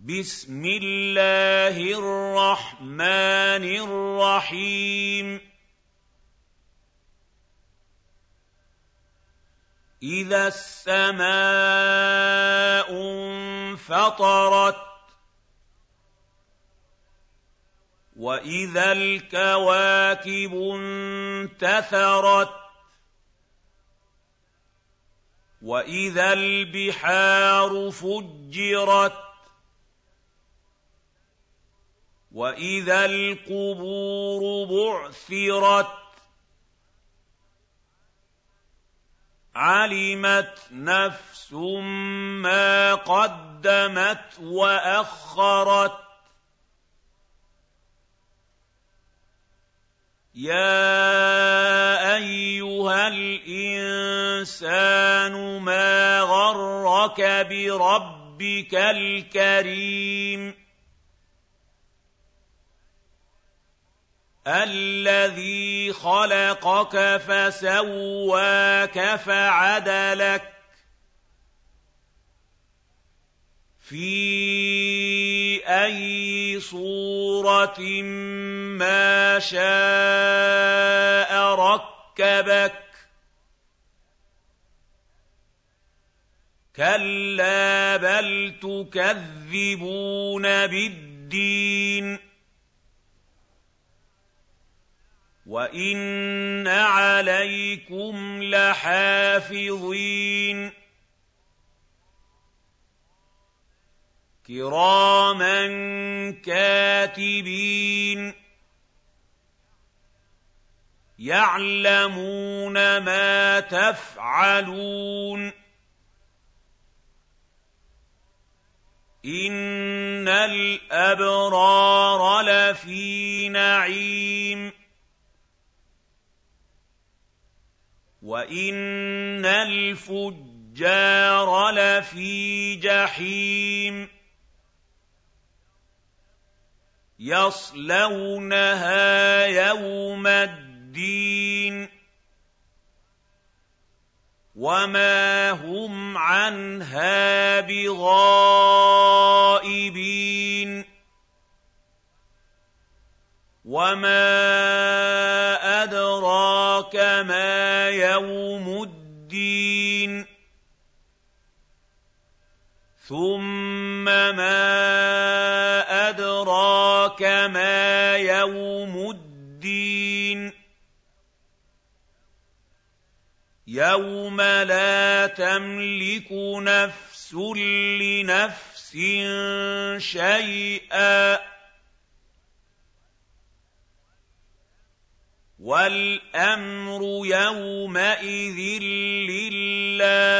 بسم الله الرحمن الرحيم. إذا السماء انفطرت وإذا الكواكب انتثرت وإذا البحار فجرت واذا القبور بعثرت علمت نفس ما قدمت واخرت يا ايها الانسان ما غرك بربك الكريم الذي خلقك فسواك فعدلك في اي صوره ما شاء ركبك كلا بل تكذبون بالدين وان عليكم لحافظين كراما كاتبين يعلمون ما تفعلون ان الابرار لفي نعيم وان الفجار لفي جحيم يصلونها يوم الدين وما هم عنها بغائبين وما ادراك ما يوم الدين. ثم ما أدراك ما يوم الدين. يوم لا تملك نفس لنفس شيئا. والامر يومئذ لله